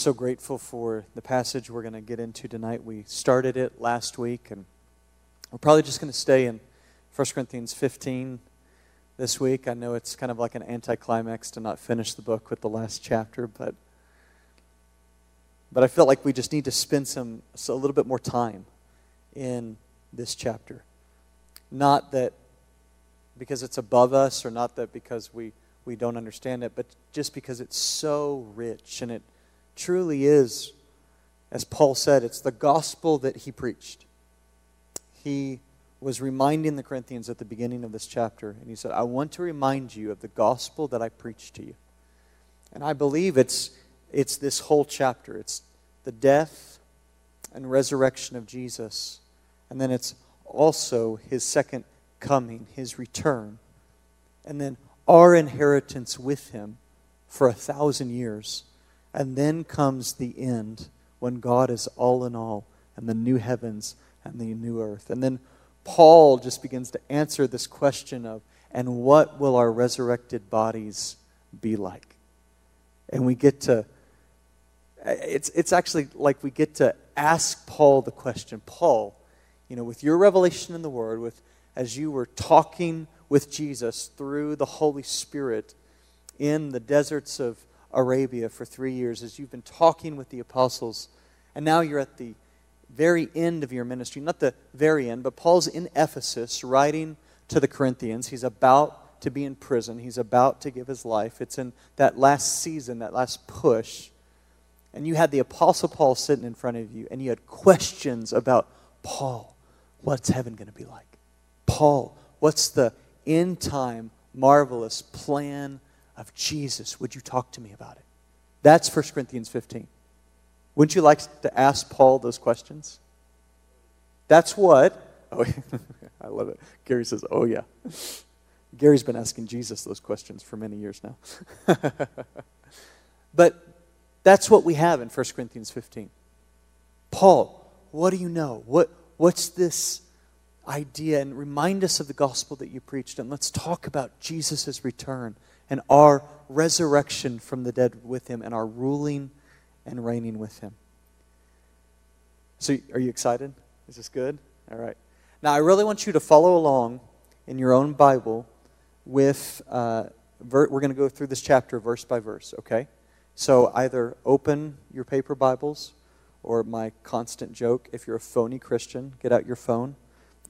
so grateful for the passage we're going to get into tonight. We started it last week, and we're probably just going to stay in 1 Corinthians 15 this week. I know it's kind of like an anticlimax to not finish the book with the last chapter, but but I felt like we just need to spend some a little bit more time in this chapter. Not that because it's above us, or not that because we we don't understand it, but just because it's so rich and it truly is, as Paul said, it's the gospel that he preached. He was reminding the Corinthians at the beginning of this chapter, and he said, I want to remind you of the gospel that I preached to you. And I believe it's, it's this whole chapter. It's the death and resurrection of Jesus. And then it's also his second coming, his return. And then our inheritance with him for a thousand years. And then comes the end when God is all in all and the new heavens and the new earth. And then Paul just begins to answer this question of, and what will our resurrected bodies be like? And we get to, it's, it's actually like we get to ask Paul the question Paul, you know, with your revelation in the Word, with as you were talking with Jesus through the Holy Spirit in the deserts of Arabia for three years, as you've been talking with the apostles, and now you're at the very end of your ministry. Not the very end, but Paul's in Ephesus writing to the Corinthians. He's about to be in prison, he's about to give his life. It's in that last season, that last push. And you had the Apostle Paul sitting in front of you, and you had questions about Paul, what's heaven going to be like? Paul, what's the end time, marvelous plan of Jesus. Would you talk to me about it? That's 1 Corinthians 15. Wouldn't you like to ask Paul those questions? That's what. Oh, I love it. Gary says, Oh, yeah. Gary's been asking Jesus those questions for many years now. but that's what we have in 1 Corinthians 15. Paul, what do you know? What, what's this idea? And remind us of the gospel that you preached. And let's talk about Jesus' return and our resurrection from the dead with him and our ruling and reigning with him. So, are you excited? Is this good? All right. Now, I really want you to follow along in your own Bible with, uh, ver- we're going to go through this chapter verse by verse, okay? So, either open your paper Bibles or my constant joke if you're a phony Christian, get out your phone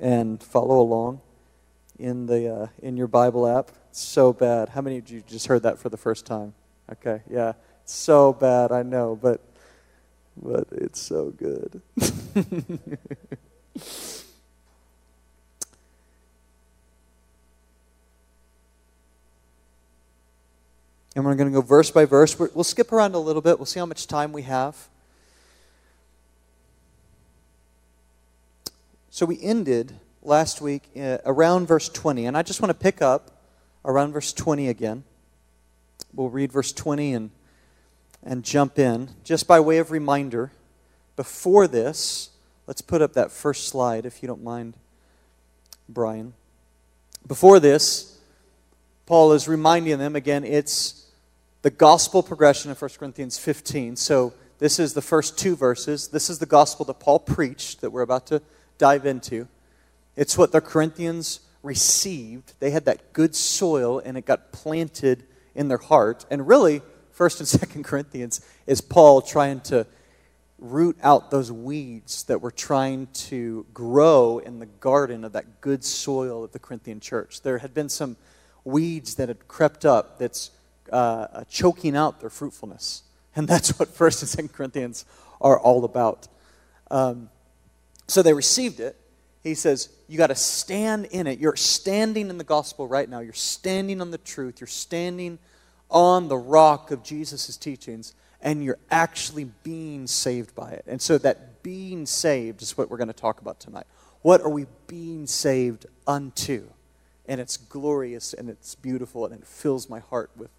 and follow along in, the, uh, in your Bible app. So bad. How many of you just heard that for the first time? Okay, yeah. So bad, I know, but but it's so good. and we're going to go verse by verse. we will skip around a little bit. We'll see how much time we have. So we ended last week uh, around verse 20. And I just want to pick up around verse 20 again. We'll read verse 20 and, and jump in. Just by way of reminder, before this, let's put up that first slide, if you don't mind, Brian. Before this, Paul is reminding them again, it's the gospel progression of 1 Corinthians 15. So this is the first two verses. This is the gospel that Paul preached that we're about to dive into. It's what the Corinthians received. They had that good soil and it got planted in their heart. And really, 1st and 2nd Corinthians is Paul trying to root out those weeds that were trying to grow in the garden of that good soil of the Corinthian church. There had been some weeds that had crept up that's uh, choking out their fruitfulness. And that's what 1st and 2nd Corinthians are all about. Um, so they received it, he says, you got to stand in it. You're standing in the gospel right now. You're standing on the truth. You're standing on the rock of Jesus' teachings, and you're actually being saved by it. And so that being saved is what we're going to talk about tonight. What are we being saved unto? And it's glorious and it's beautiful and it fills my heart with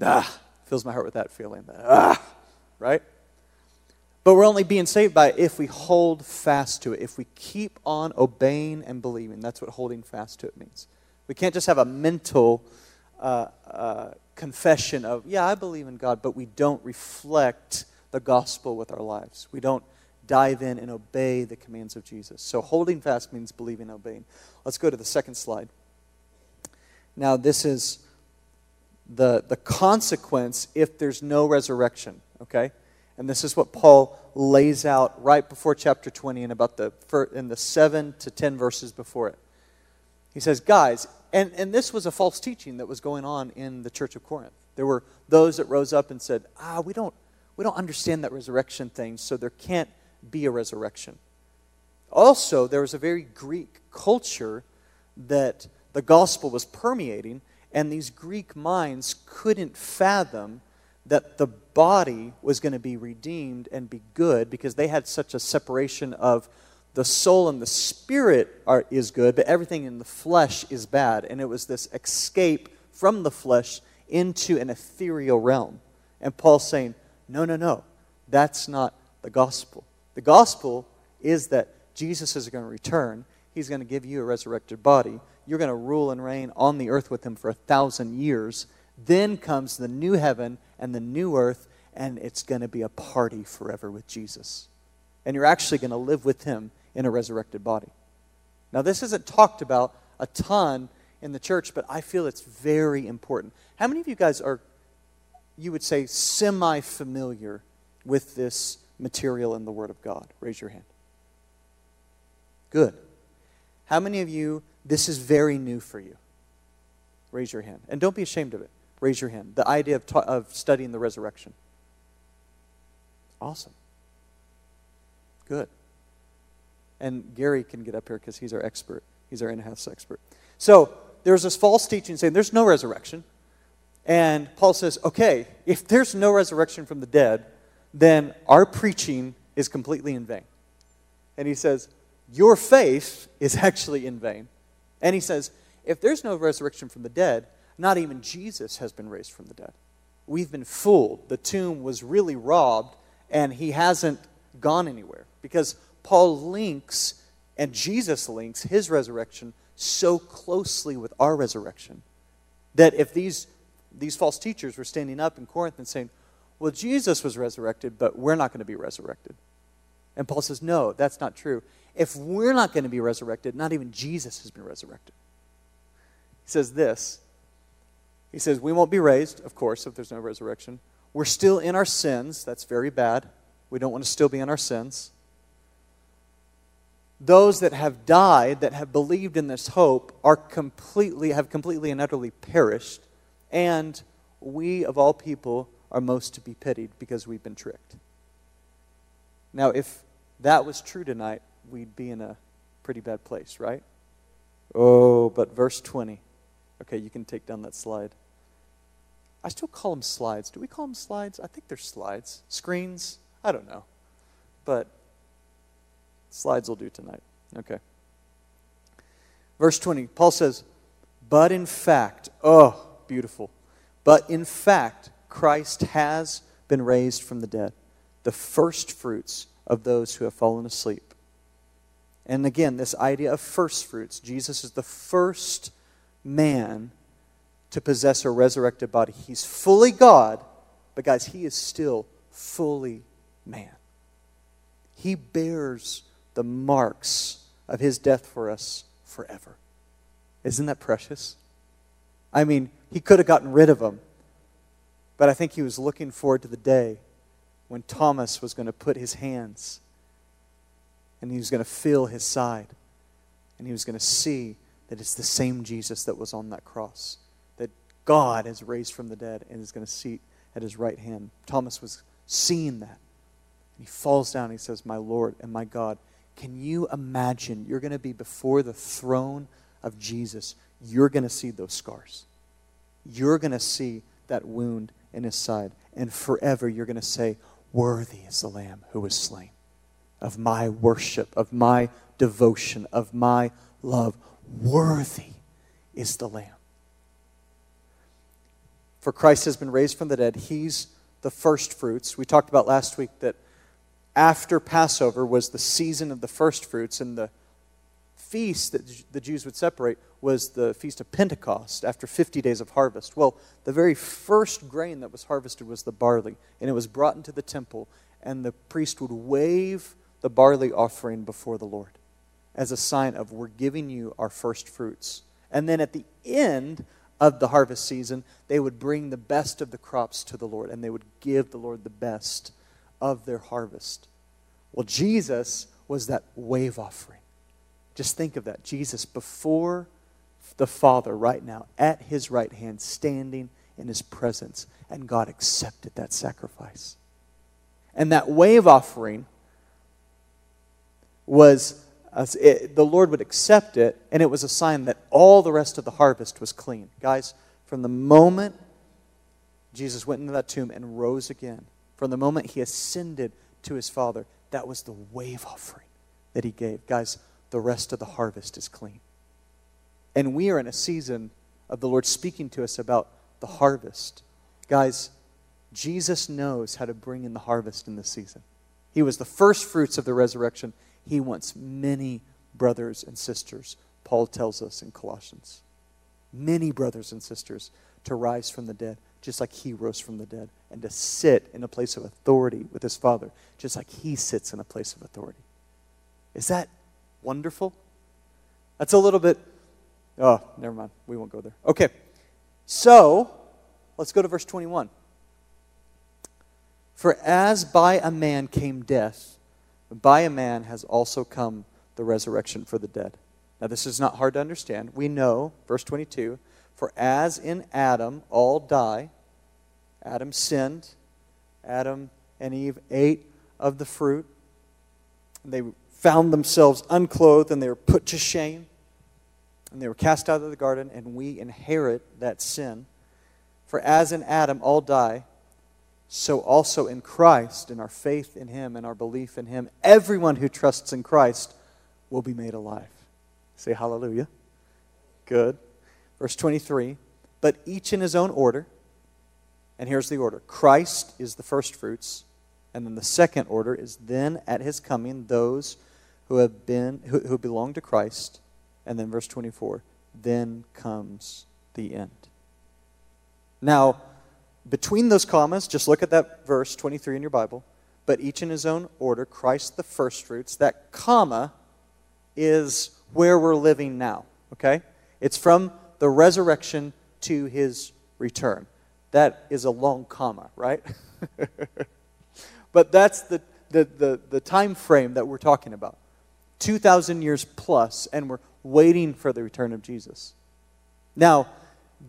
ah, fills my heart with that feeling. That, ah, right? But we're only being saved by it if we hold fast to it, if we keep on obeying and believing. That's what holding fast to it means. We can't just have a mental uh, uh, confession of, yeah, I believe in God, but we don't reflect the gospel with our lives. We don't dive in and obey the commands of Jesus. So holding fast means believing and obeying. Let's go to the second slide. Now, this is the, the consequence if there's no resurrection, okay? And this is what Paul lays out right before chapter 20 and about the in the 7 to 10 verses before it. He says, "Guys, and and this was a false teaching that was going on in the church of Corinth. There were those that rose up and said, "Ah, we don't we don't understand that resurrection thing, so there can't be a resurrection." Also, there was a very Greek culture that the gospel was permeating, and these Greek minds couldn't fathom that the body was going to be redeemed and be good because they had such a separation of the soul and the spirit are, is good, but everything in the flesh is bad. And it was this escape from the flesh into an ethereal realm. And Paul's saying, no, no, no, that's not the gospel. The gospel is that Jesus is going to return. He's going to give you a resurrected body. You're going to rule and reign on the earth with him for a thousand years. Then comes the new heaven and the new earth, and it's going to be a party forever with Jesus. And you're actually going to live with him in a resurrected body. Now, this isn't talked about a ton in the church, but I feel it's very important. How many of you guys are, you would say, semi familiar with this material in the Word of God? Raise your hand. Good. How many of you, this is very new for you? Raise your hand. And don't be ashamed of it. Raise your hand. The idea of, ta- of studying the resurrection. Awesome. Good. And Gary can get up here because he's our expert. He's our in house expert. So there's this false teaching saying there's no resurrection. And Paul says, okay, if there's no resurrection from the dead, then our preaching is completely in vain. And he says, your faith is actually in vain. And he says, if there's no resurrection from the dead, not even Jesus has been raised from the dead. We've been fooled. The tomb was really robbed, and he hasn't gone anywhere. Because Paul links, and Jesus links, his resurrection so closely with our resurrection that if these, these false teachers were standing up in Corinth and saying, well, Jesus was resurrected, but we're not going to be resurrected. And Paul says, no, that's not true. If we're not going to be resurrected, not even Jesus has been resurrected. He says this he says, We won't be raised, of course, if there's no resurrection. We're still in our sins. That's very bad. We don't want to still be in our sins. Those that have died, that have believed in this hope, are completely, have completely and utterly perished. And we, of all people, are most to be pitied because we've been tricked. Now, if that was true tonight, we'd be in a pretty bad place, right? Oh, but verse 20. Okay, you can take down that slide. I still call them slides. Do we call them slides? I think they're slides. Screens? I don't know. But slides will do tonight. Okay. Verse 20, Paul says, But in fact, oh, beautiful. But in fact, Christ has been raised from the dead, the first fruits of those who have fallen asleep. And again, this idea of first fruits. Jesus is the first man to possess a resurrected body. He's fully God, but guys, he is still fully man. He bears the marks of his death for us forever. Isn't that precious? I mean, he could have gotten rid of them, but I think he was looking forward to the day when Thomas was going to put his hands and he was going to feel his side and he was going to see that it's the same Jesus that was on that cross, God has raised from the dead and is going to seat at his right hand. Thomas was seeing that. And he falls down and he says, My Lord and my God. Can you imagine you're going to be before the throne of Jesus? You're going to see those scars. You're going to see that wound in his side. And forever you're going to say, Worthy is the Lamb who was slain of my worship, of my devotion, of my love. Worthy is the Lamb. For Christ has been raised from the dead. He's the first fruits. We talked about last week that after Passover was the season of the first fruits, and the feast that the Jews would separate was the Feast of Pentecost after 50 days of harvest. Well, the very first grain that was harvested was the barley, and it was brought into the temple, and the priest would wave the barley offering before the Lord as a sign of, We're giving you our first fruits. And then at the end of the harvest season, they would bring the best of the crops to the Lord, and they would give the Lord the best of their harvest. Well, Jesus was that wave offering. Just think of that. Jesus before the Father right now, at his right hand, standing in his presence, and God accepted that sacrifice. And that wave offering was, uh, it, the Lord would accept it, and it was a sign that all the rest of the harvest was clean. Guys, from the moment Jesus went into that tomb and rose again, from the moment he ascended to his Father, that was the wave offering that he gave. Guys, the rest of the harvest is clean. And we are in a season of the Lord speaking to us about the harvest. Guys, Jesus knows how to bring in the harvest in this season. He was the first fruits of the resurrection. He wants many brothers and sisters, Paul tells us in Colossians. Many brothers and sisters to rise from the dead, just like he rose from the dead, and to sit in a place of authority with his Father, just like he sits in a place of authority. Is that wonderful? That's a little bit. Oh, never mind. We won't go there. Okay. So, let's go to verse 21. For as by a man came death, by a man has also come the resurrection for the dead. Now, this is not hard to understand. We know, verse 22, for as in Adam all die, Adam sinned, Adam and Eve ate of the fruit, they found themselves unclothed and they were put to shame, and they were cast out of the garden, and we inherit that sin. For as in Adam all die, so also in Christ, in our faith in Him and our belief in Him, everyone who trusts in Christ will be made alive. Say hallelujah. Good. Verse 23 But each in his own order. And here's the order Christ is the first fruits. And then the second order is then at his coming, those who have been who, who belong to Christ. And then verse 24 Then comes the end. Now, between those commas, just look at that verse 23 in your Bible. But each in his own order, Christ the firstfruits. That comma is where we're living now, okay? It's from the resurrection to his return. That is a long comma, right? but that's the, the, the, the time frame that we're talking about 2,000 years plus, and we're waiting for the return of Jesus. Now,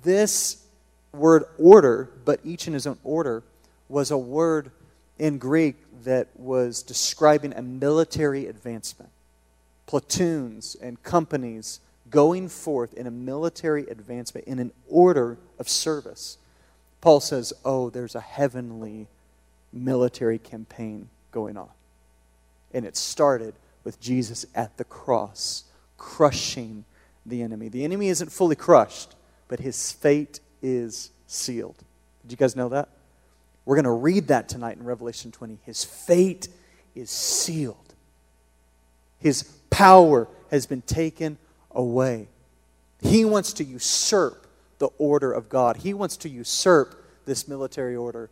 this word order, but each in his own order, was a word in Greek that was describing a military advancement. Platoons and companies going forth in a military advancement, in an order of service. Paul says, Oh, there's a heavenly military campaign going on. And it started with Jesus at the cross, crushing the enemy. The enemy isn't fully crushed, but his fate is sealed. Did you guys know that? We're going to read that tonight in Revelation 20. His fate is sealed, his power has been taken away. He wants to usurp the order of God, he wants to usurp this military order.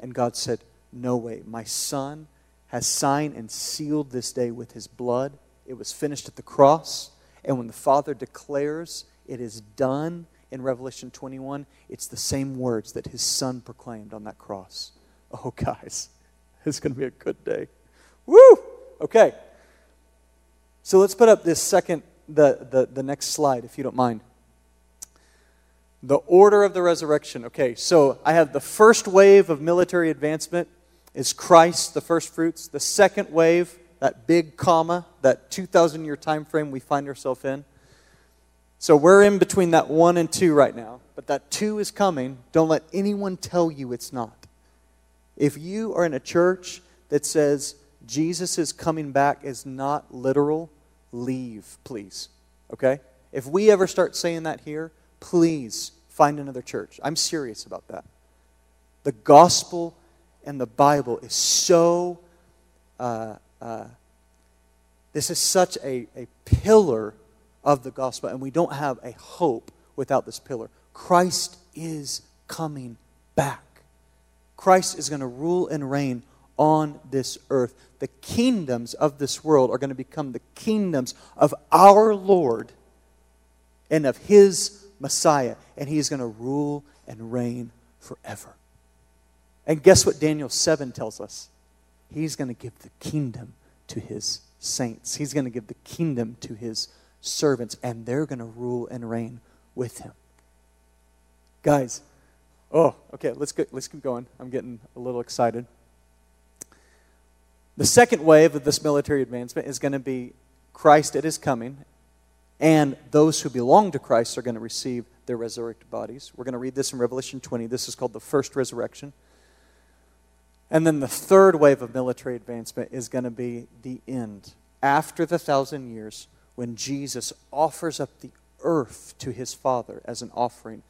And God said, No way. My son has signed and sealed this day with his blood. It was finished at the cross. And when the Father declares it is done, in Revelation 21, it's the same words that his son proclaimed on that cross. Oh, guys, it's going to be a good day. Woo! Okay. So let's put up this second, the, the, the next slide, if you don't mind. The order of the resurrection. Okay, so I have the first wave of military advancement is Christ, the first fruits. The second wave, that big comma, that 2,000 year time frame we find ourselves in, so we're in between that one and two right now, but that two is coming. Don't let anyone tell you it's not. If you are in a church that says Jesus is coming back is not literal, leave, please. Okay? If we ever start saying that here, please find another church. I'm serious about that. The gospel and the Bible is so, uh, uh, this is such a, a pillar of the gospel, and we don't have a hope without this pillar. Christ is coming back. Christ is going to rule and reign on this earth. The kingdoms of this world are going to become the kingdoms of our Lord and of his Messiah, and he is going to rule and reign forever. And guess what Daniel 7 tells us? He's going to give the kingdom to his saints. He's going to give the kingdom to his servants, and they're going to rule and reign with him. Guys, oh, okay, let's, go, let's keep going. I'm getting a little excited. The second wave of this military advancement is going to be Christ at his coming, and those who belong to Christ are going to receive their resurrected bodies. We're going to read this in Revelation 20. This is called the first resurrection. And then the third wave of military advancement is going to be the end. After the thousand years, when Jesus offers up the earth to his Father as an offering,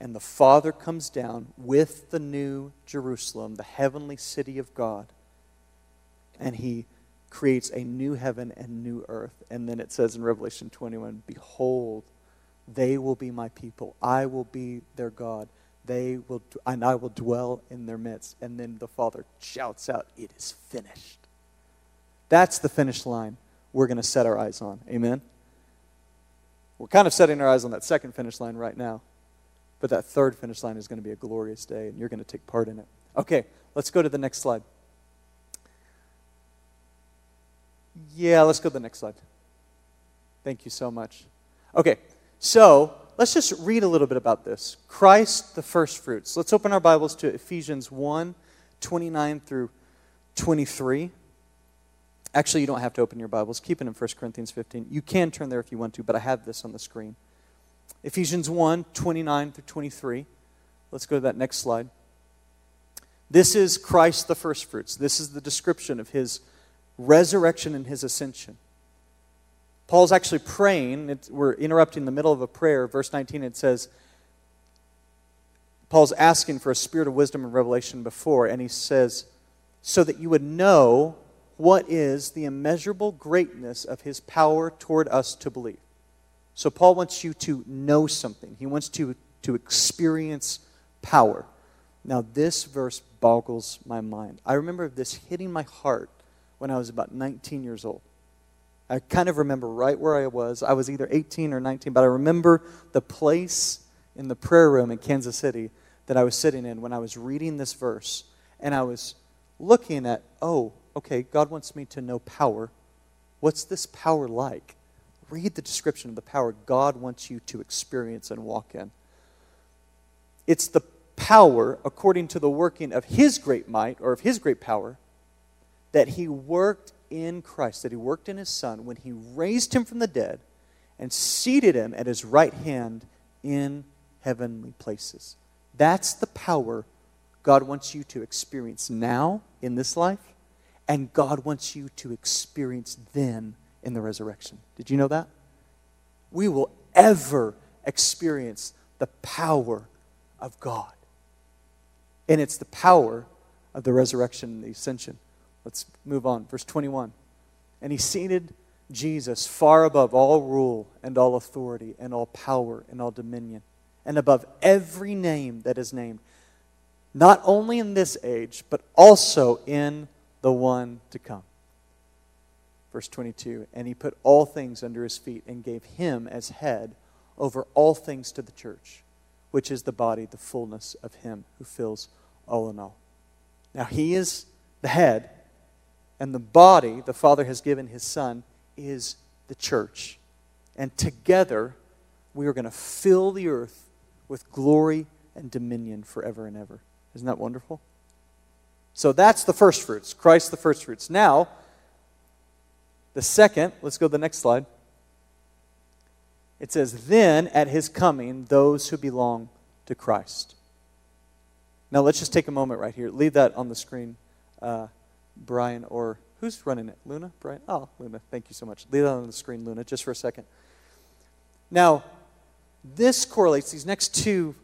and the Father comes down with the new Jerusalem, the heavenly city of God, and he creates a new heaven and new earth. And then it says in Revelation 21 Behold, they will be my people, I will be their God they will, and I will dwell in their midst. And then the Father shouts out, It is finished. That's the finish line we're going to set our eyes on. Amen? We're kind of setting our eyes on that second finish line right now. But that third finish line is going to be a glorious day, and you're going to take part in it. Okay, let's go to the next slide. Yeah, let's go to the next slide. Thank you so much. Okay, so let's just read a little bit about this. Christ, the first fruits. Let's open our Bibles to Ephesians 1 29 through 23. Actually, you don't have to open your Bibles. Keep it in 1 Corinthians 15. You can turn there if you want to, but I have this on the screen. Ephesians 1 29 through 23. Let's go to that next slide. This is Christ, the first fruits. This is the description of his resurrection and his ascension. Paul's actually praying. We're interrupting the middle of a prayer. Verse 19, it says, Paul's asking for a spirit of wisdom and revelation before, and he says, so that you would know what is the immeasurable greatness of his power toward us to believe. So Paul wants you to know something. He wants to, to experience power. Now, this verse boggles my mind. I remember this hitting my heart when I was about 19 years old. I kind of remember right where I was. I was either 18 or 19, but I remember the place in the prayer room in Kansas City that I was sitting in when I was reading this verse. And I was looking at, oh, okay, God wants me to know power. What's this power like? Read the description of the power God wants you to experience and walk in. It's the power, according to the working of His great might or of His great power, that He worked in Christ, that he worked in his Son when he raised him from the dead and seated him at his right hand in heavenly places. That's the power God wants you to experience now in this life, and God wants you to experience then in the resurrection. Did you know that? We will ever experience the power of God. And it's the power of the resurrection and the ascension. Let's move on. Verse 21. And he seated Jesus far above all rule and all authority and all power and all dominion, and above every name that is named, not only in this age, but also in the one to come. Verse 22 And he put all things under his feet and gave him as head over all things to the church, which is the body, the fullness of him who fills all in all. Now he is the head and the body the Father has given his Son is the church. And together, we are going to fill the earth with glory and dominion forever and ever. Isn't that wonderful? So that's the first fruits. Christ, the first fruits. Now, the second, let's go to the next slide. It says, Then at his coming, those who belong to Christ. Now, let's just take a moment right here. Leave that on the screen. Uh, Brian, or who's running it? Luna? Brian? Oh, Luna. Thank you so much. Leave that on the screen, Luna, just for a second. Now, this correlates, these next two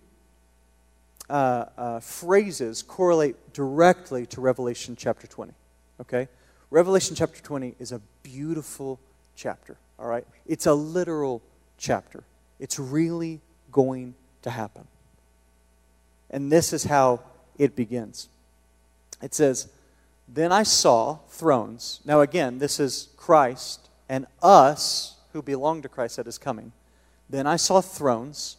uh, uh, phrases correlate directly to Revelation chapter 20. Okay? Revelation chapter 20 is a beautiful chapter, all right? It's a literal chapter. It's really going to happen. And this is how it begins. It says, Then I saw thrones. Now, again, this is Christ and us who belong to Christ at his coming. Then I saw thrones,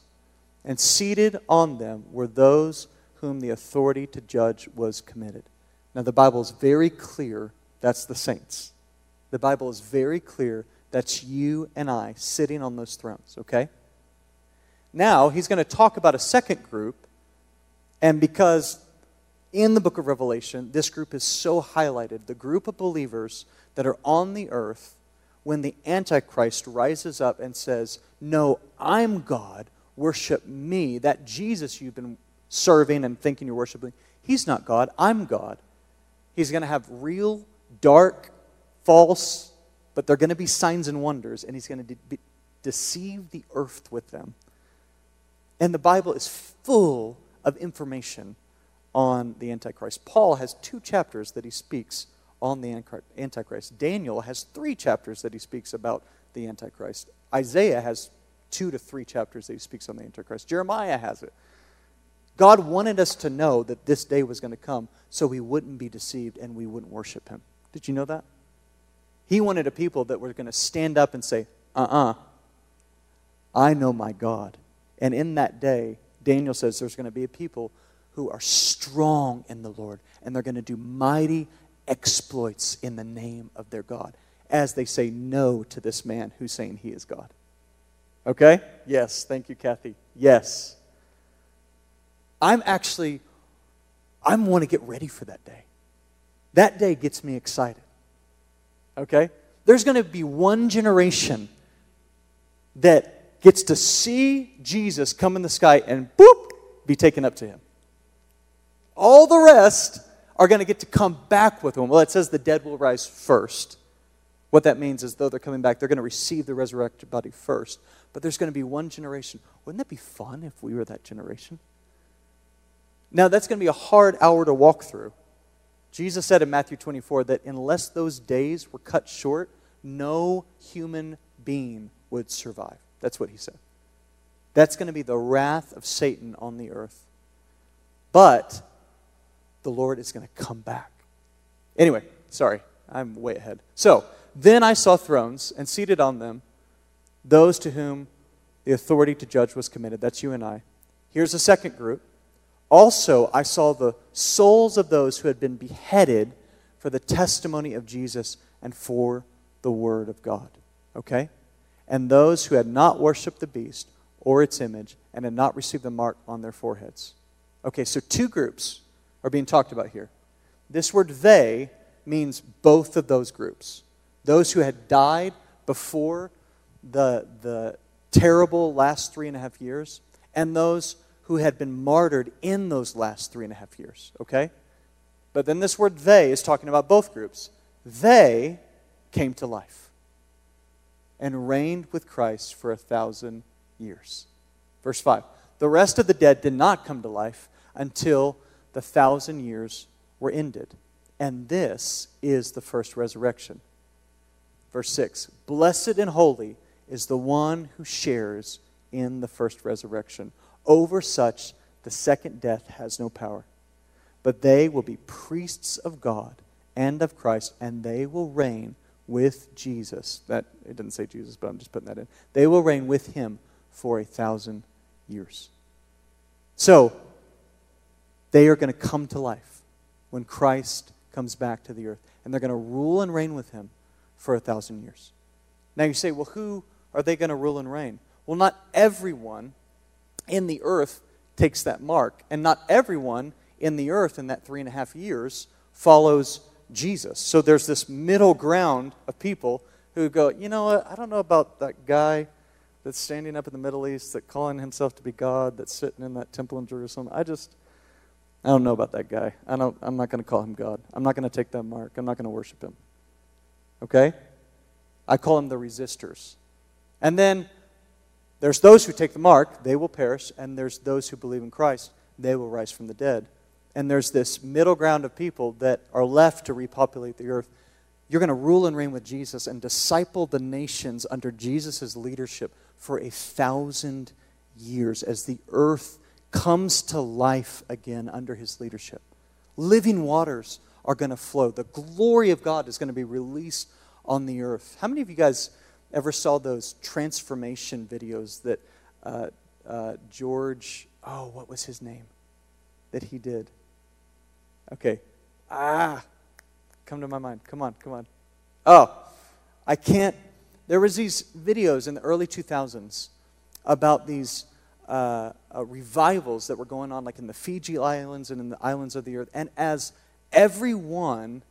and seated on them were those whom the authority to judge was committed. Now, the Bible is very clear that's the saints. The Bible is very clear that's you and I sitting on those thrones, okay? Now, he's going to talk about a second group, and because in the book of Revelation, this group is so highlighted the group of believers that are on the earth when the Antichrist rises up and says, No, I'm God, worship me. That Jesus you've been serving and thinking you're worshiping, he's not God, I'm God. He's going to have real, dark, false, but they're going to be signs and wonders, and he's going to de- deceive the earth with them. And the Bible is full of information on the Antichrist. Paul has two chapters that he speaks on the Antichrist. Daniel has three chapters that he speaks about the Antichrist. Isaiah has two to three chapters that he speaks on the Antichrist. Jeremiah has it. God wanted us to know that this day was going to come so we wouldn't be deceived and we wouldn't worship him. Did you know that? He wanted a people that were going to stand up and say, uh uh-uh, uh, I know my God. And in that day, Daniel says there's going to be a people who are strong in the Lord, and they're going to do mighty exploits in the name of their God as they say no to this man who's saying he is God. Okay? Yes. Thank you, Kathy. Yes. I'm actually, I want to get ready for that day. That day gets me excited. Okay? There's going to be one generation that gets to see Jesus come in the sky and boop, be taken up to him. All the rest are going to get to come back with him. Well, it says the dead will rise first. What that means is, though they're coming back, they're going to receive the resurrected body first. But there's going to be one generation. Wouldn't that be fun if we were that generation? Now, that's going to be a hard hour to walk through. Jesus said in Matthew 24 that unless those days were cut short, no human being would survive. That's what he said. That's going to be the wrath of Satan on the earth. But the Lord is going to come back. Anyway, sorry, I'm way ahead. So, then I saw thrones, and seated on them, those to whom the authority to judge was committed. That's you and I. Here's a second group also, I saw the souls of those who had been beheaded for the testimony of Jesus and for the word of God. Okay? And those who had not worshiped the beast or its image and had not received the mark on their foreheads. Okay, so two groups are being talked about here. This word they means both of those groups. Those who had died before the, the terrible last three and a half years, and those who had been martyred in those last three and a half years, okay? But then this word they is talking about both groups. They came to life and reigned with Christ for a thousand years. Verse 5 The rest of the dead did not come to life until the thousand years were ended. And this is the first resurrection. Verse 6 Blessed and holy is the one who shares in the first resurrection. Over such, the second death has no power. But they will be priests of God and of Christ, and they will reign with Jesus. That it doesn't say Jesus, but I'm just putting that in. They will reign with him for a thousand years. So, they are going to come to life when Christ comes back to the earth, and they're going to rule and reign with him for a thousand years. Now you say, well, who are they going to rule and reign? Well, not everyone in the earth takes that mark. And not everyone in the earth in that three and a half years follows Jesus. So there's this middle ground of people who go, you know what, I don't know about that guy that's standing up in the Middle East, that calling himself to be God, that's sitting in that temple in Jerusalem. I just, I don't know about that guy. I don't, I'm not going to call him God. I'm not going to take that mark. I'm not going to worship him. Okay? I call them the resistors. And then there's those who take the mark, they will perish, and there's those who believe in Christ, they will rise from the dead. And there's this middle ground of people that are left to repopulate the earth. You're going to rule and reign with Jesus and disciple the nations under Jesus' leadership for a thousand years as the earth comes to life again under his leadership. Living waters are going to flow. The glory of God is going to be released on the earth. How many of you guys ever saw those transformation videos that uh, uh, George, oh, what was his name? That he did. Okay. Ah, come to my mind. Come on, come on. Oh, I can't. There was these videos in the early 2000s about these uh, uh, revivals that were going on, like in the Fiji Islands and in the islands of the earth. And as every one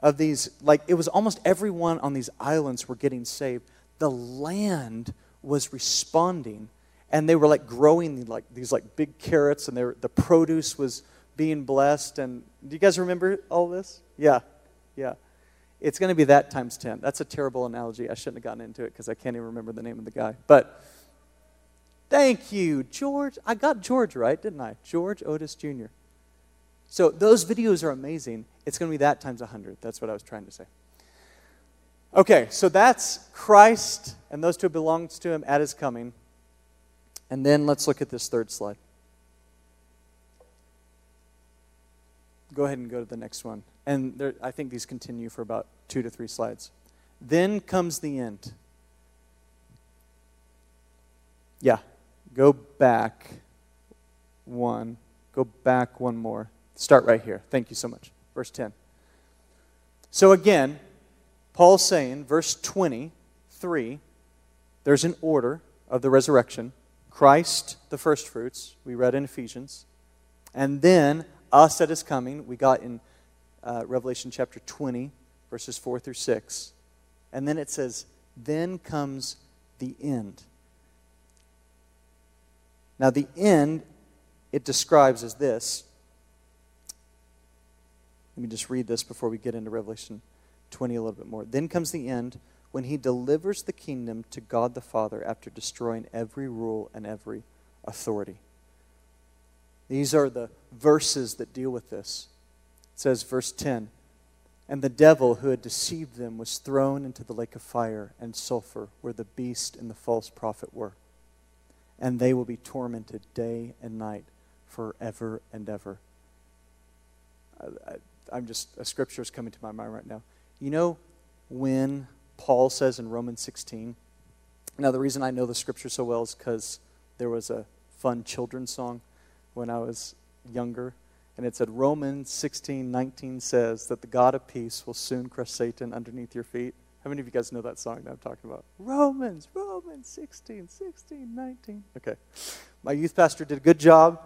of these, like it was almost everyone on these islands were getting saved, the land was responding. And they were like growing like these like big carrots, and were, the produce was being blessed. And do you guys remember all this? Yeah, yeah. It's going to be that times 10. That's a terrible analogy. I shouldn't have gotten into it because I can't even remember the name of the guy. But thank you, George. I got George right, didn't I? George Otis Jr. So those videos are amazing. It's going to be that times 100. That's what I was trying to say. Okay, so that's Christ, and those two belongs to him at his coming. And then let's look at this third slide. Go ahead and go to the next one. And there, I think these continue for about two to three slides. Then comes the end. Yeah, go back one. Go back one more. Start right here. Thank you so much. Verse 10. So again, Paul's saying, verse 23, there's an order of the resurrection. Christ, the firstfruits, we read in Ephesians. And then us at his coming, we got in uh, Revelation chapter 20, verses 4 through 6. And then it says, then comes the end. Now, the end, it describes as this. Let me just read this before we get into Revelation 20 a little bit more. Then comes the end when he delivers the kingdom to God the Father after destroying every rule and every authority. These are the verses that deal with this. It says, verse 10 And the devil who had deceived them was thrown into the lake of fire and sulfur, where the beast and the false prophet were. And they will be tormented day and night forever and ever. I, am just, a scripture is coming to my mind right now. You know, when Paul says in Romans 16, now the reason I know the scripture so well is because there was a fun children's song when I was younger. And it said, Romans 16, 19 says that the God of peace will soon crush Satan underneath your feet. How many of you guys know that song that I'm talking about? Romans, Romans 16, 16, 19. Okay. My youth pastor did a good job.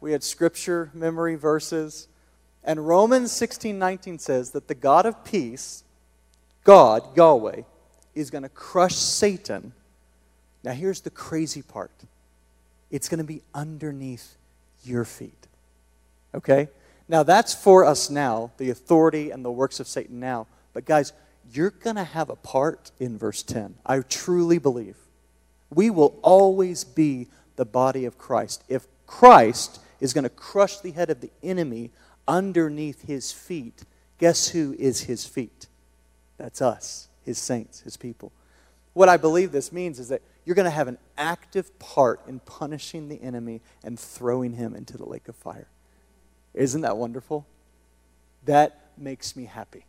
We had scripture, memory, verses. And Romans 16, 19 says that the God of peace, God, Yahweh, is going to crush Satan. Now, here's the crazy part it's going to be underneath your feet. Okay? Now, that's for us now, the authority and the works of Satan now. But, guys, you're going to have a part in verse 10. I truly believe. We will always be the body of Christ. If Christ is going to crush the head of the enemy underneath his feet, guess who is his feet? That's us, his saints, his people. What I believe this means is that you're going to have an active part in punishing the enemy and throwing him into the lake of fire. Isn't that wonderful? That makes me happy.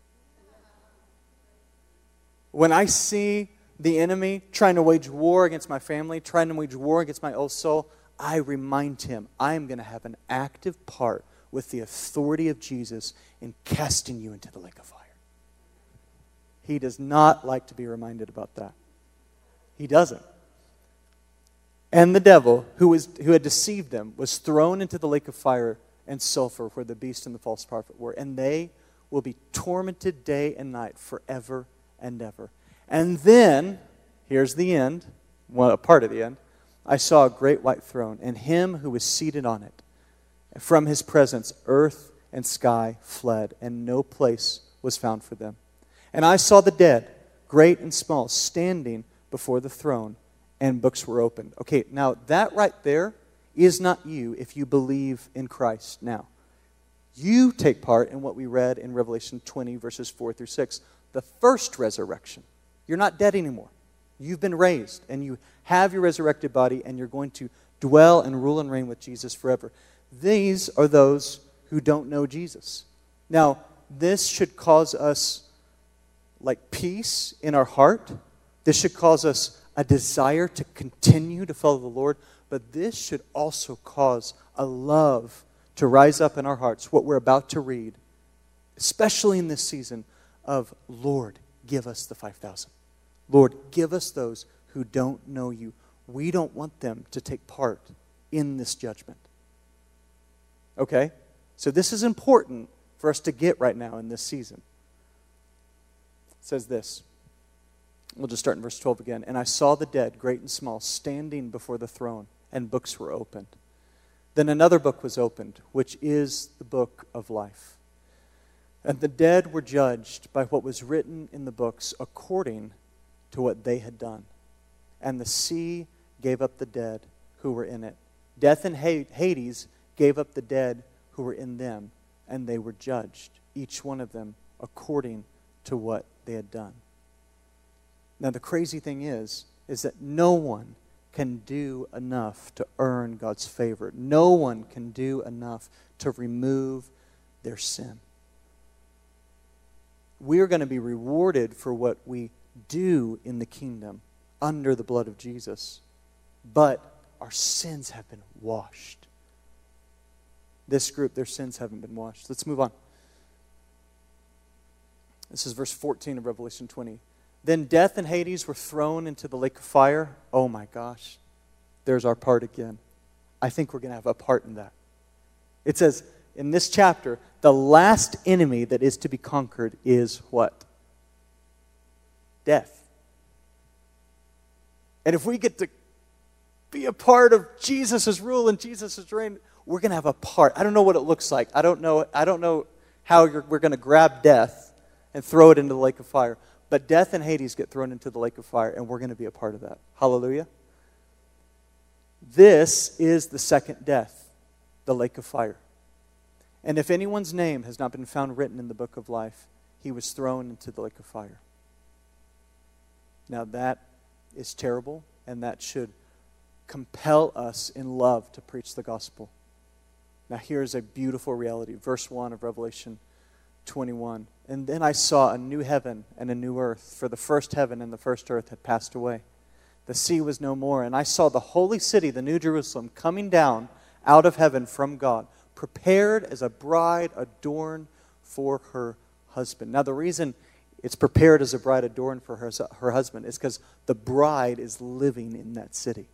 When I see the enemy trying to wage war against my family, trying to wage war against my old soul, I remind him I am going to have an active part with the authority of Jesus in casting you into the lake of fire. He does not like to be reminded about that. He doesn't and the devil, who, was, who had deceived them, was thrown into the lake of fire and sulfur where the beast and the false prophet were. And they will be tormented day and night forever and ever. And then, here's the end, well, a part of the end. I saw a great white throne, and him who was seated on it. From his presence, earth and sky fled, and no place was found for them. And I saw the dead, great and small, standing before the throne and books were opened. Okay, now that right there is not you if you believe in Christ now. You take part in what we read in Revelation 20, verses 4 through 6, the first resurrection. You're not dead anymore. You've been raised, and you have your resurrected body, and you're going to dwell and rule and reign with Jesus forever. These are those who don't know Jesus. Now, this should cause us like peace in our heart. This should cause us a desire to continue to follow the Lord, but this should also cause a love to rise up in our hearts, what we're about to read, especially in this season of Lord, give us the 5,000. Lord, give us those who don't know you. We don't want them to take part in this judgment. Okay? So this is important for us to get right now in this season. It says this. We'll just start in verse 12 again. And I saw the dead, great and small, standing before the throne, and books were opened. Then another book was opened, which is the book of life. And the dead were judged by what was written in the books according to what they had done. And the sea gave up the dead who were in it. Death and Hades gave up the dead who were in them, and they were judged, each one of them according to what they had done. Now the crazy thing is is that no one can do enough to earn God's favor. No one can do enough to remove their sin. We are going to be rewarded for what we do in the kingdom under the blood of Jesus. But our sins have been washed. This group, their sins haven't been washed. Let's move on. This is verse 14 of Revelation 20. Then death and Hades were thrown into the lake of fire. Oh my gosh. There's our part again. I think we're going to have a part in that. It says in this chapter, the last enemy that is to be conquered is what? Death. And if we get to be a part of Jesus' rule and Jesus' reign, we're going to have a part. I don't know what it looks like. I don't know, I don't know how we're going to grab death and throw it into the lake of fire. But death and Hades get thrown into the lake of fire, and we're going to be a part of that. Hallelujah. This is the second death, the lake of fire. And if anyone's name has not been found written in the book of life, he was thrown into the lake of fire. Now, that is terrible, and that should compel us in love to preach the gospel. Now, here's a beautiful reality. Verse 1 of Revelation 21. And then I saw a new heaven and a new earth, for the first heaven and the first earth had passed away. The sea was no more. And I saw the holy city, the New Jerusalem, coming down out of heaven from God, prepared as a bride adorned for her husband. Now, the reason it's prepared as a bride adorned for her, her husband is because the bride is living in that city.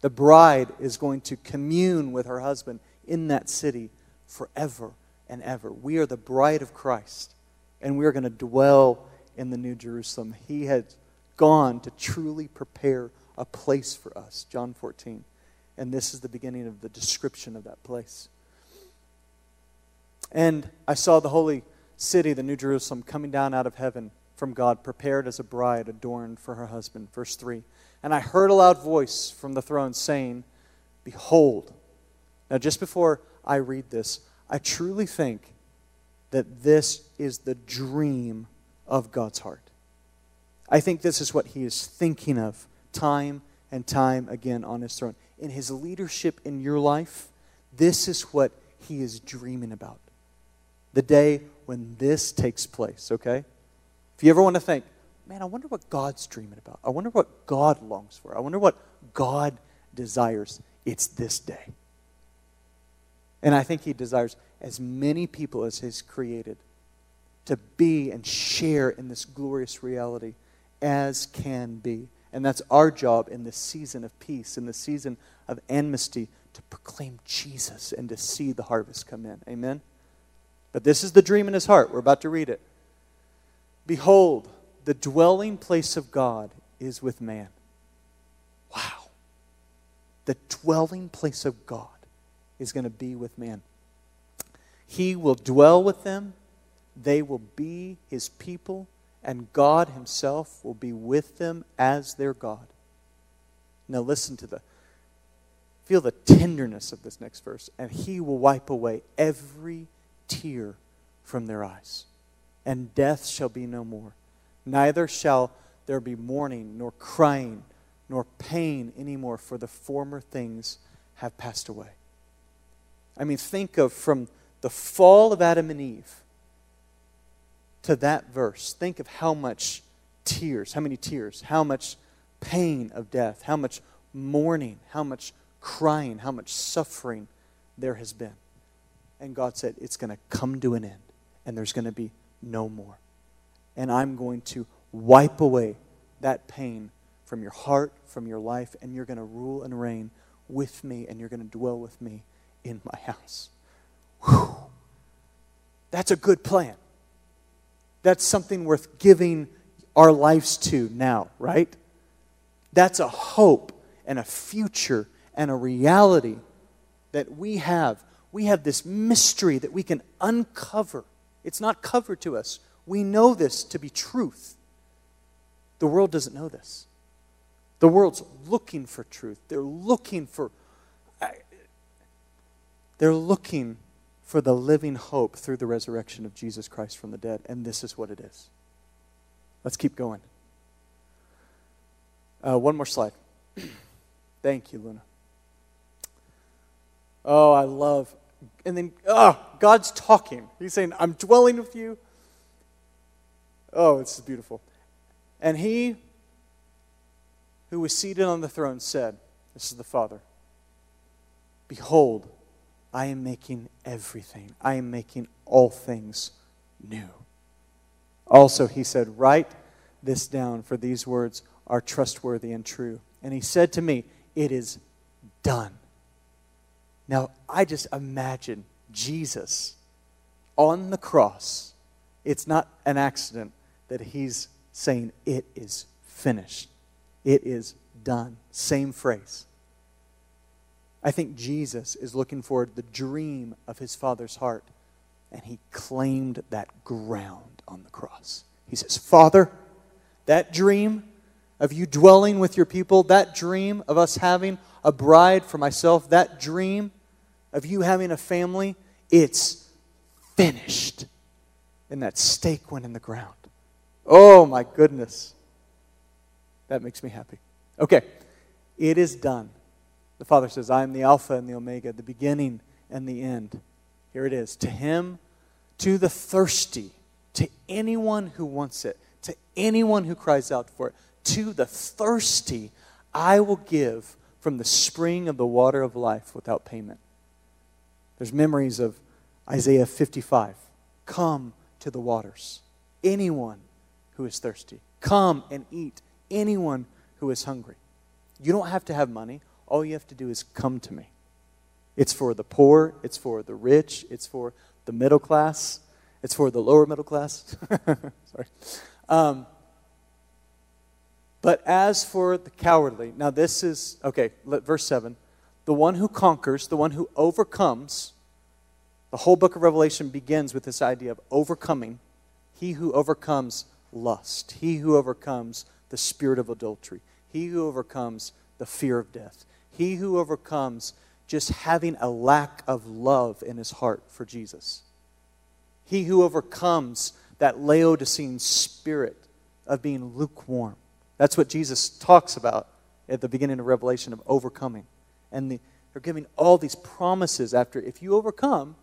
The bride is going to commune with her husband in that city forever and ever. We are the bride of Christ, and we are going to dwell in the New Jerusalem. He has gone to truly prepare a place for us. John 14. And this is the beginning of the description of that place. And I saw the holy city, the New Jerusalem, coming down out of heaven from God, prepared as a bride adorned for her husband. Verse 3. And I heard a loud voice from the throne saying, Behold. Now, just before I read this, I truly think that this is the dream of God's heart. I think this is what he is thinking of time and time again on his throne. In his leadership in your life, this is what he is dreaming about. The day when this takes place, okay? If you ever want to think, man, I wonder what God's dreaming about. I wonder what God longs for. I wonder what God desires. It's this day. And I think he desires as many people as he's created to be and share in this glorious reality as can be. And that's our job in this season of peace, in the season of amnesty, to proclaim Jesus and to see the harvest come in. Amen? But this is the dream in his heart. We're about to read it. Behold, the dwelling place of God is with man. Wow. The dwelling place of God is going to be with man. He will dwell with them, they will be his people, and God himself will be with them as their God. Now listen to the feel the tenderness of this next verse and he will wipe away every tear from their eyes and death shall be no more neither shall there be mourning, nor crying, nor pain anymore, for the former things have passed away. I mean, think of from the fall of Adam and Eve to that verse. Think of how much tears, how many tears, how much pain of death, how much mourning, how much crying, how much suffering there has been. And God said, It's going to come to an end, and there's going to be no more. And I'm going to wipe away that pain from your heart, from your life, and you're going to rule and reign with me, and you're going to dwell with me in my house. Whew. That's a good plan. That's something worth giving our lives to now, right? That's a hope and a future and a reality that we have. We have this mystery that we can uncover. It's not covered to us. We know this to be truth. The world doesn't know this. The world's looking for truth. They're looking for they're looking for the living hope through the resurrection of Jesus Christ from the dead, and this is what it is. Let's keep going. Uh, one more slide. Thank you, Luna. Oh, I love. And then, oh, God's talking. He's saying, I'm dwelling with you. Oh, this is beautiful. And he who was seated on the throne said, This is the Father, Behold, I am making everything, I am making all things new. Also, he said, Write this down, for these words are trustworthy and true. And he said to me, It is done. Now, I just imagine Jesus on the cross. It's not an accident that he's saying, It is finished. It is done. Same phrase. I think Jesus is looking for the dream of his Father's heart, and he claimed that ground on the cross. He says, Father, that dream of you dwelling with your people, that dream of us having a bride for myself, that dream of you having a family, it's finished. And that stake went in the ground. Oh my goodness. That makes me happy. Okay, it is done. The Father says, I am the Alpha and the Omega, the beginning and the end. Here it is. To him, to the thirsty, to anyone who wants it, to anyone who cries out for it, to the thirsty, I will give from the spring of the water of life without payment. There's memories of Isaiah 55. Come to the waters. Anyone who is thirsty, come and eat. Anyone who is hungry. You don't have to have money. All you have to do is come to me. It's for the poor, it's for the rich, it's for the middle class, it's for the lower middle class. Sorry. Um, but as for the cowardly, now this is, okay, verse 7. The one who conquers, the one who overcomes, the whole book of Revelation begins with this idea of overcoming. He who overcomes lust, he who overcomes the spirit of adultery, he who overcomes the fear of death, he who overcomes just having a lack of love in his heart for Jesus, he who overcomes that Laodicean spirit of being lukewarm. That's what Jesus talks about at the beginning of Revelation of overcoming. And the, they're giving all these promises after if you overcome,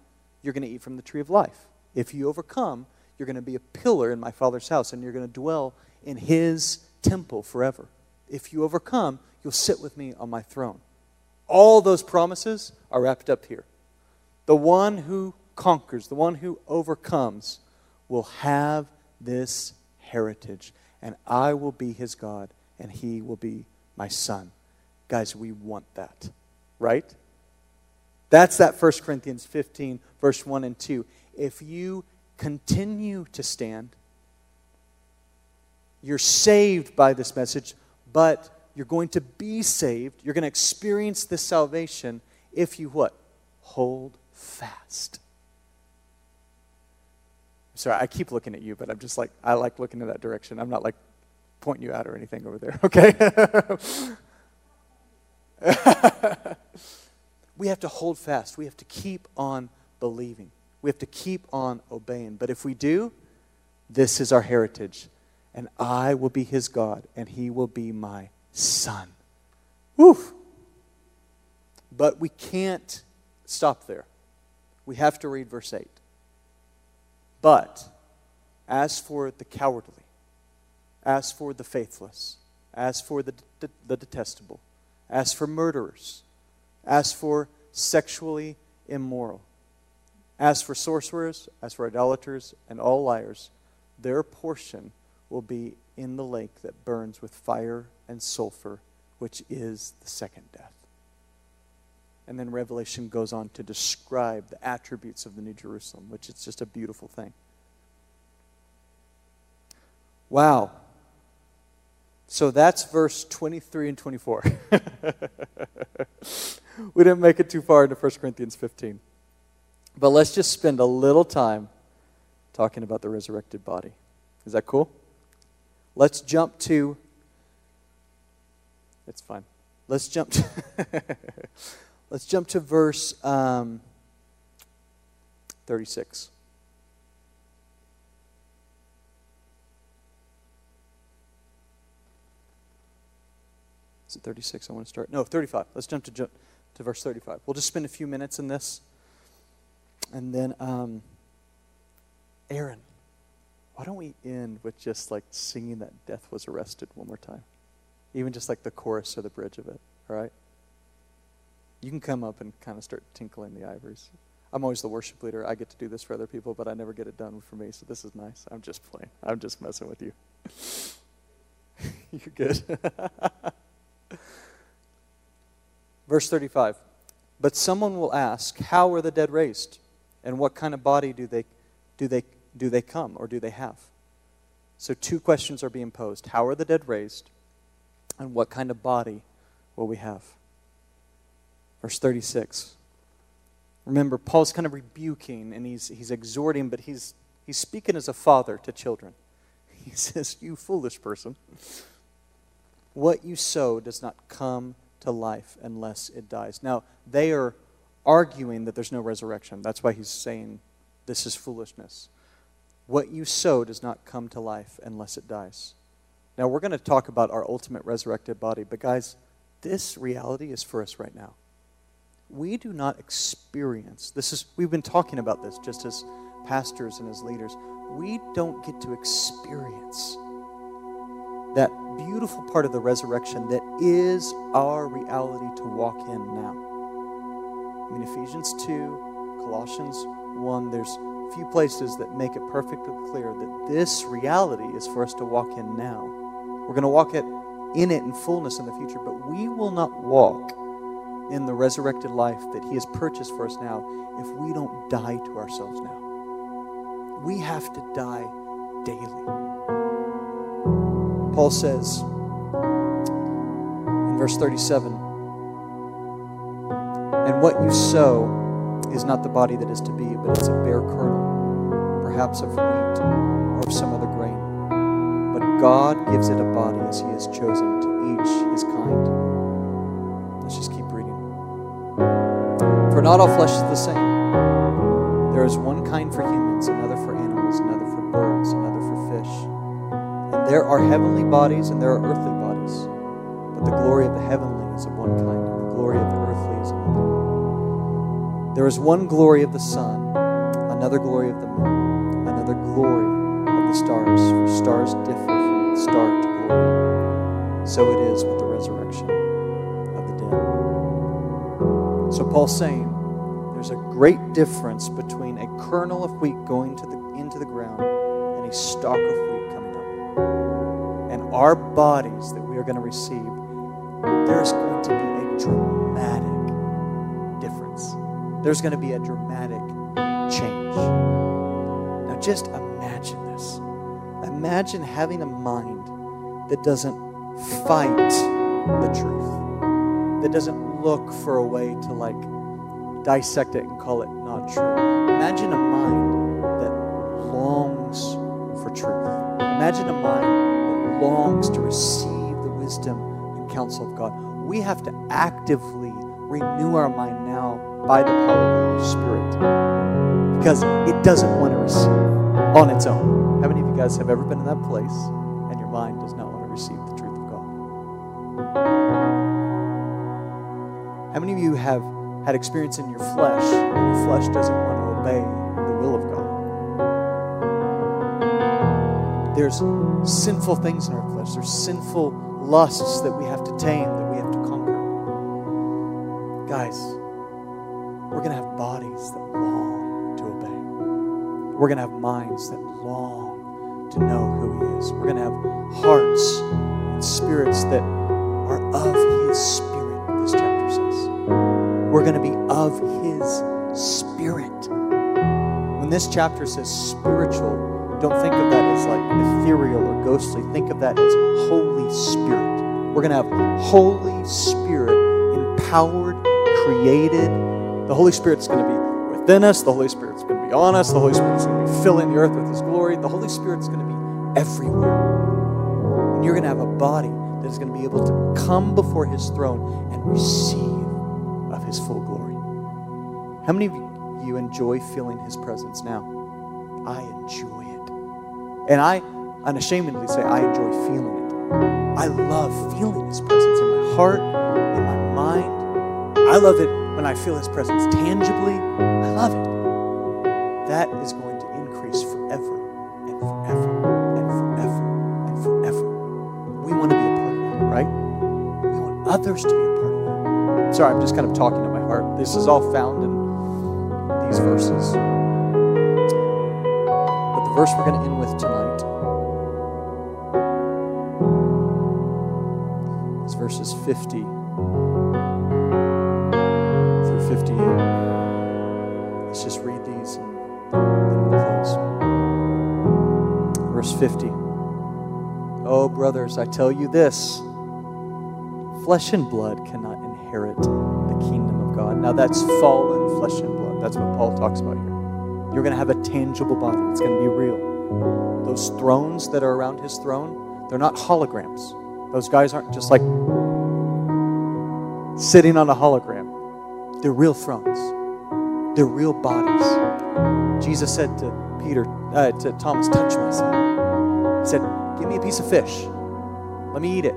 you're going to eat from the tree of life. If you overcome, you're going to be a pillar in my Father's house and you're going to dwell in his temple forever. If you overcome, you'll sit with me on my throne. All those promises are wrapped up here. The one who conquers, the one who overcomes, will have this heritage, and I will be his God, and he will be my son. Guys, we want that, right? That's that 1 Corinthians 15, verse 1 and 2. If you continue to stand, you're saved by this message, but you're going to be saved. You're going to experience this salvation if you what? Hold fast. Sorry, I keep looking at you, but I'm just like, I like looking in that direction. I'm not like pointing you out or anything over there, okay? we have to hold fast. We have to keep on believing. We have to keep on obeying. But if we do, this is our heritage and I will be his God, and he will be my son. Woo! But we can't stop there. We have to read verse 8. But as for the cowardly, as for the faithless, as for the, the, the detestable, as for murderers, as for sexually immoral, as for sorcerers, as for idolaters, and all liars, their portion will be in the lake that burns with fire and sulfur, which is the second death. And then Revelation goes on to describe the attributes of the New Jerusalem, which is just a beautiful thing. Wow. So that's verse 23 and 24. we didn't make it too far into 1 Corinthians 15. But let's just spend a little time talking about the resurrected body. Is that cool? Let's jump to. It's fine. Let's jump to. let's jump to verse um, 36. Is it 36? I want to start. No, 35. Let's jump to, to verse 35. We'll just spend a few minutes in this. And then, um, Aaron, why don't we end with just like singing that death was arrested one more time? Even just like the chorus or the bridge of it, all right? You can come up and kind of start tinkling the ivories. I'm always the worship leader. I get to do this for other people, but I never get it done for me, so this is nice. I'm just playing. I'm just messing with you. You're good. Verse 35 But someone will ask, How are the dead raised? And what kind of body do they, do they, do they come or do they have? So, two questions are being posed How are the dead raised? And what kind of body will we have? Verse 36. Remember, Paul's kind of rebuking and he's, he's exhorting, but he's, he's speaking as a father to children. He says, You foolish person, what you sow does not come to life unless it dies. Now, they are arguing that there's no resurrection. That's why he's saying this is foolishness. What you sow does not come to life unless it dies. Now, we're going to talk about our ultimate resurrected body, but guys, this reality is for us right now. We do not experience this is we've been talking about this just as pastors and as leaders. We don't get to experience that beautiful part of the resurrection that is our reality to walk in now. I mean, Ephesians 2, Colossians 1, there's few places that make it perfectly clear that this reality is for us to walk in now. We're going to walk it in it in fullness in the future, but we will not walk in the resurrected life that He has purchased for us now if we don't die to ourselves now. We have to die daily. Paul says in verse 37 And what you sow is not the body that is to be, but it's a bare kernel, perhaps of wheat or of some other grain. But God gives it a body as He has chosen to each his kind. Let's just keep reading. For not all flesh is the same. There is one kind for humans, another for animals, another for birds, another for fish. And there are heavenly bodies and there are earthly There is one glory of the sun, another glory of the moon, another glory of the stars, for stars differ from star to glory. So it is with the resurrection of the dead. So Paul's saying there's a great difference between a kernel of wheat going to the, into the ground and a stalk of wheat coming up. And our bodies that we are going to receive, there's going to be a dramatic. There's going to be a dramatic change. Now, just imagine this. Imagine having a mind that doesn't fight the truth, that doesn't look for a way to like dissect it and call it not true. Imagine a mind that longs for truth. Imagine a mind that longs to receive the wisdom and counsel of God. We have to actively renew our mind now by the power of the Holy Spirit because it doesn't want to receive on its own. How many of you guys have ever been in that place and your mind does not want to receive the truth of God. How many of you have had experience in your flesh and your flesh doesn't want to obey the will of God? There's sinful things in our flesh, there's sinful lusts that we have to tame, that we have to conquer. Guys, We're going to have minds that long to know who He is. We're going to have hearts and spirits that are of His Spirit, this chapter says. We're going to be of His Spirit. When this chapter says spiritual, don't think of that as like ethereal or ghostly. Think of that as Holy Spirit. We're going to have Holy Spirit empowered, created. The Holy Spirit's going to be within us. The Holy be on us. The Holy Spirit's going to be filling the earth with His glory. The Holy Spirit's going to be everywhere. And you're going to have a body that is going to be able to come before His throne and receive of His full glory. How many of you enjoy feeling His presence now? I enjoy it. And I unashamedly say, I enjoy feeling it. I love feeling His presence in my heart, in my mind. I love it when I feel His presence tangibly. I love it. That is going to increase forever and forever and forever and forever. We want to be a part of that, right? We want others to be a part of that. Sorry, I'm just kind of talking to my heart. This is all found in these verses. But the verse we're going to end with tonight is verses 50 50. Oh, brothers, I tell you this flesh and blood cannot inherit the kingdom of God. Now, that's fallen flesh and blood. That's what Paul talks about here. You're going to have a tangible body, it's going to be real. Those thrones that are around his throne, they're not holograms. Those guys aren't just like sitting on a hologram. They're real thrones. They're real bodies. Jesus said to Peter, uh, to Thomas, "Touch my son." Said, "Give me a piece of fish. Let me eat it."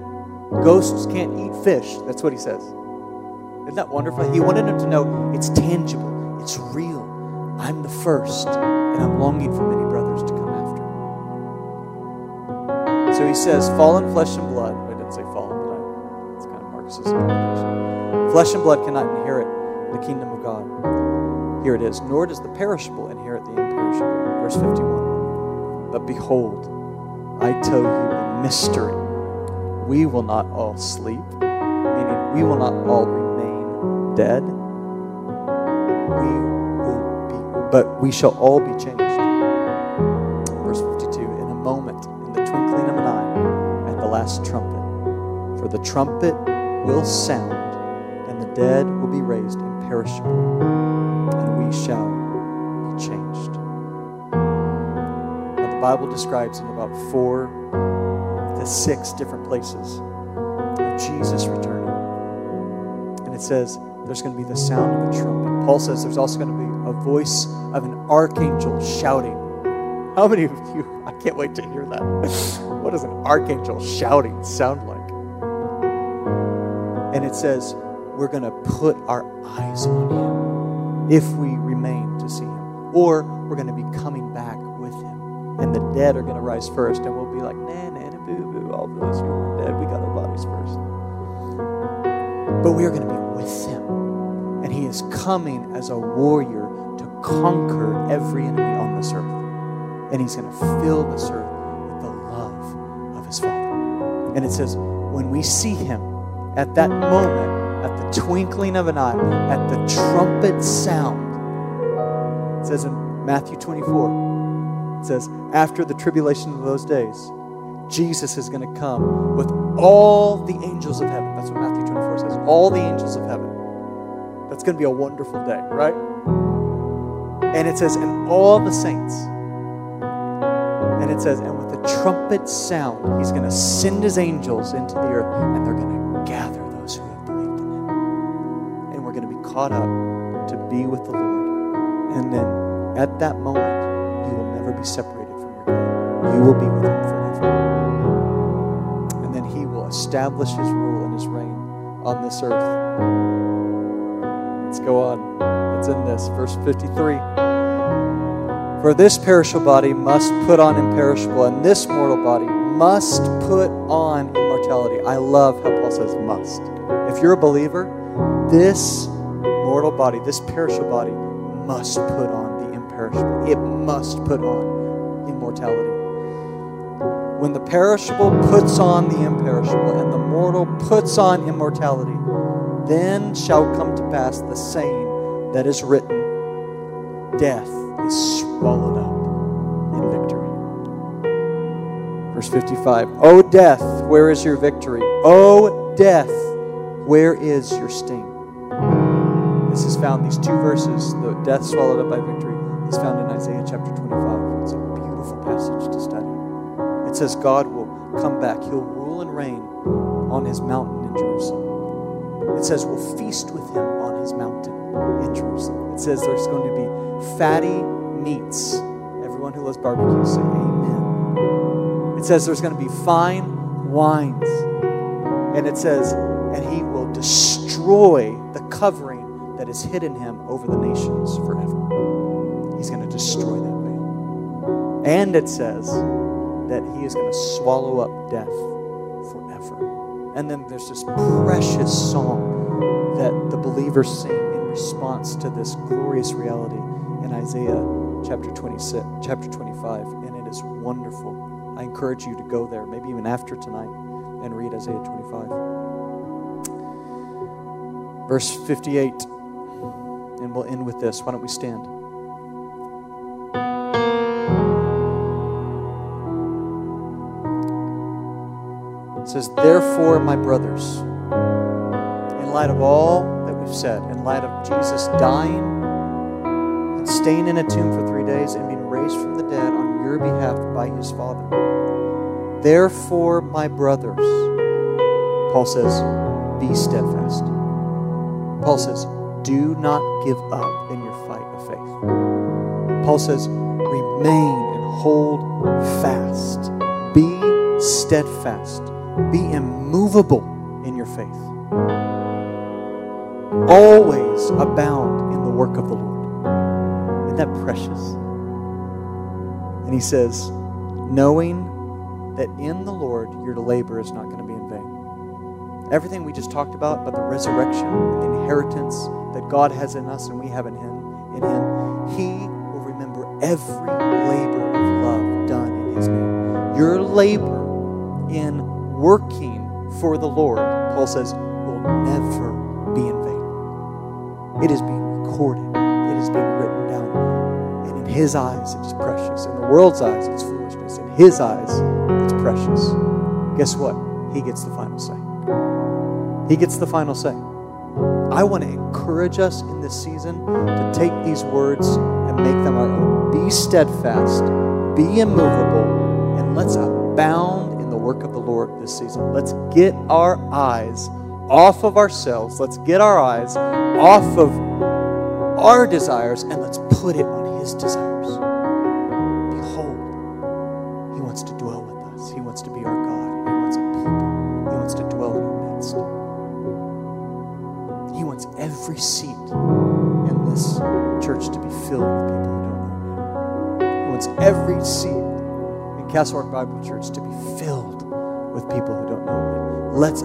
Ghosts can't eat fish. That's what he says. Isn't that wonderful? He wanted him to know it's tangible, it's real. I'm the first, and I'm longing for many brothers to come after. So he says, "Fallen flesh and blood." I didn't say fallen, but I, it's kind of Marcus's interpretation. Flesh and blood cannot inherit the kingdom of God. Here it is. Nor does the perishable inherit the imperishable. Verse 51. But behold, I tell you a mystery. We will not all sleep, meaning we will not all remain dead. We will be, but we shall all be changed. Verse 52. In a moment, in the twinkling of an eye, at the last trumpet. For the trumpet will sound, and the dead will be raised imperishable, and we shall the Bible describes in about four to six different places of Jesus returning. And it says there's going to be the sound of a trumpet. Paul says there's also going to be a voice of an archangel shouting. How many of you, I can't wait to hear that. what does an archangel shouting sound like? And it says, we're going to put our eyes on him if we remain to see him. Or we're going to be coming back. And the dead are going to rise first, and we'll be like, nah, nah, nah, boo, boo, all those who are dead, we got our bodies first. But we are going to be with him. And he is coming as a warrior to conquer every enemy on this earth. And he's going to fill this earth with the love of his Father. And it says, when we see him at that moment, at the twinkling of an eye, at the trumpet sound, it says in Matthew 24, it says, after the tribulation of those days, Jesus is going to come with all the angels of heaven. That's what Matthew 24 says. All the angels of heaven. That's going to be a wonderful day, right? And it says, and all the saints. And it says, and with the trumpet sound, he's going to send his angels into the earth, and they're going to gather those who have believed in him. And we're going to be caught up to be with the Lord. And then at that moment, never be separated from your God. You will be with him forever. And then he will establish his rule and his reign on this earth. Let's go on. It's in this, verse 53. For this perishable body must put on imperishable, and this mortal body must put on immortality. I love how Paul says must. If you're a believer, this mortal body, this perishable body, must put on It must put on immortality. When the perishable puts on the imperishable and the mortal puts on immortality, then shall come to pass the saying that is written Death is swallowed up in victory. Verse 55 O death, where is your victory? O death, where is your sting? This is found, these two verses, the death swallowed up by victory, is found in Isaiah chapter 25. It's a beautiful passage to study. It says God will come back, He'll rule and reign on His mountain in Jerusalem. It says we'll feast with Him on His mountain in Jerusalem. It says there's going to be fatty meats. Everyone who loves barbecue say amen. It says there's going to be fine wines. And it says, and he will destroy the covering that is hidden him over the nations forever. He's going to destroy that veil. And it says that he is going to swallow up death forever. And then there's this precious song that the believers sing in response to this glorious reality in Isaiah chapter 26, chapter 25, and it is wonderful. I encourage you to go there, maybe even after tonight, and read Isaiah 25. Verse 58, and we'll end with this. Why don't we stand? It says, Therefore, my brothers, in light of all that we've said, in light of Jesus dying and staying in a tomb for three days and being raised from the dead on your behalf by his Father, therefore, my brothers, Paul says, be steadfast. Paul says, do not give up in your fight of faith. Paul says, remain and hold fast. Be steadfast. Be immovable in your faith. Always abound in the work of the Lord. Isn't that precious? And he says, knowing that in the Lord your labor is not going to be in vain. Everything we just talked about, about the resurrection and the inheritance that God has in us and we have in Him, in Him, He will remember every labor of love done in His name. Your labor in working for the Lord, Paul says, will never be in vain. It is being recorded, it is being written down. And in His eyes, it is precious. In the world's eyes, it's foolishness. In His eyes, it's precious. Guess what? He gets the final say. He gets the final say. I want to encourage us in this season to take these words and make them our own. Be steadfast, be immovable, and let's abound work of the Lord this season. Let's get our eyes off of ourselves. Let's get our eyes off of our desires and let's put it on His desires. Behold, He wants to dwell with us, He wants to be our God, He wants a people, He wants to dwell in our midst. He wants every seat in this church to be filled with people who don't know Him. He wants every seat in Castle Rock Bible Church to be people who don't know Him. Let's